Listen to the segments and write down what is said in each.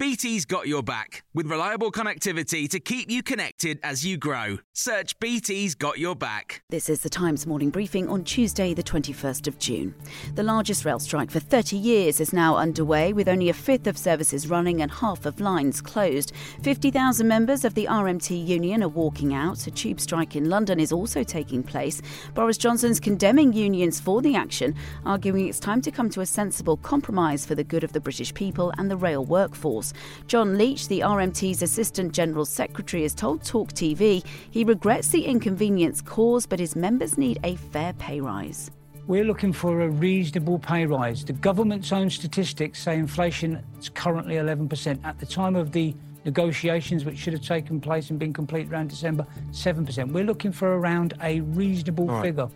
BT's got your back with reliable connectivity to keep you connected as you grow. Search BT's got your back. This is the Times morning briefing on Tuesday, the 21st of June. The largest rail strike for 30 years is now underway, with only a fifth of services running and half of lines closed. 50,000 members of the RMT union are walking out. A tube strike in London is also taking place. Boris Johnson's condemning unions for the action, arguing it's time to come to a sensible compromise for the good of the British people and the rail workforce. John Leach, the RMT's Assistant General Secretary, has told Talk TV he regrets the inconvenience caused, but his members need a fair pay rise. We're looking for a reasonable pay rise. The government's own statistics say inflation is currently 11%. At the time of the negotiations, which should have taken place and been complete around December, 7%. We're looking for around a reasonable right. figure.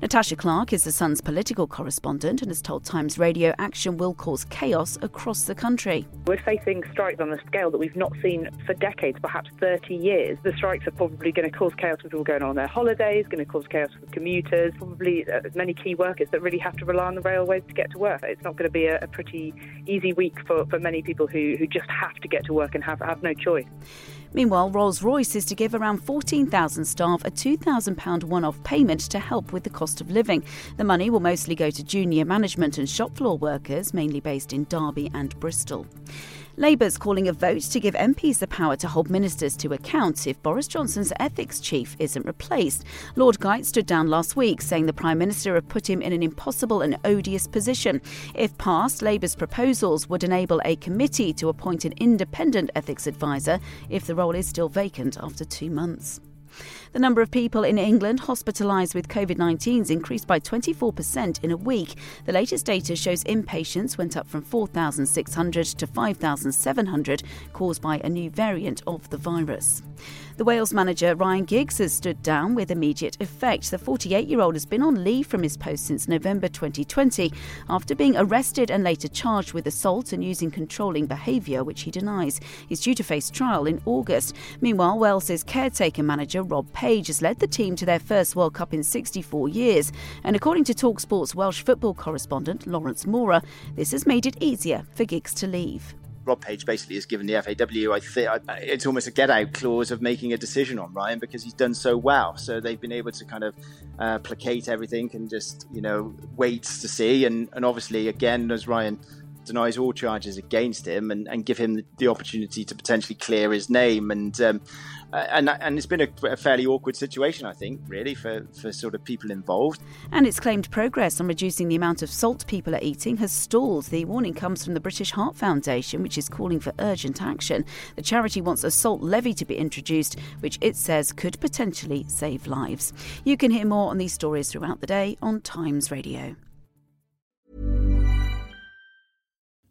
Natasha Clark is the Sun's political correspondent and has told Times Radio action will cause chaos across the country. We're facing strikes on a scale that we've not seen for decades, perhaps 30 years. The strikes are probably going to cause chaos with people going on their holidays, going to cause chaos for commuters, probably uh, many key workers that really have to rely on the railways to get to work. It's not going to be a, a pretty easy week for, for many people who, who just have to get to work and have, have no choice. Meanwhile, Rolls Royce is to give around 14,000 staff a £2,000 one off payment to help with the cost of living. The money will mostly go to junior management and shop floor workers, mainly based in Derby and Bristol. Labour's calling a vote to give MPs the power to hold ministers to account if Boris Johnson's ethics chief isn't replaced. Lord Geidt stood down last week, saying the Prime Minister had put him in an impossible and odious position. If passed, Labour's proposals would enable a committee to appoint an independent ethics advisor if the role is still vacant after two months. The number of people in England hospitalised with COVID 19 has increased by 24% in a week. The latest data shows inpatients went up from 4,600 to 5,700, caused by a new variant of the virus. The Wales manager Ryan Giggs has stood down with immediate effect. The 48 year old has been on leave from his post since November 2020 after being arrested and later charged with assault and using controlling behaviour, which he denies. He's due to face trial in August. Meanwhile, Wales's caretaker manager Rob Page has led the team to their first World Cup in 64 years. And according to Talksport's Welsh football correspondent Lawrence Mora, this has made it easier for Giggs to leave. Rob Page basically has given the FAW, I think, it's almost a get out clause of making a decision on Ryan because he's done so well. So they've been able to kind of uh, placate everything and just, you know, wait to see. And, and obviously, again, as Ryan denies all charges against him and, and give him the opportunity to potentially clear his name. And um, uh, and and it's been a, a, fairly awkward situation, I think, really for for sort of people involved. And its claimed progress on reducing the amount of salt people are eating has stalled. The warning comes from the British Heart Foundation, which is calling for urgent action. The charity wants a salt levy to be introduced, which it says could potentially save lives. You can hear more on these stories throughout the day on Times Radio.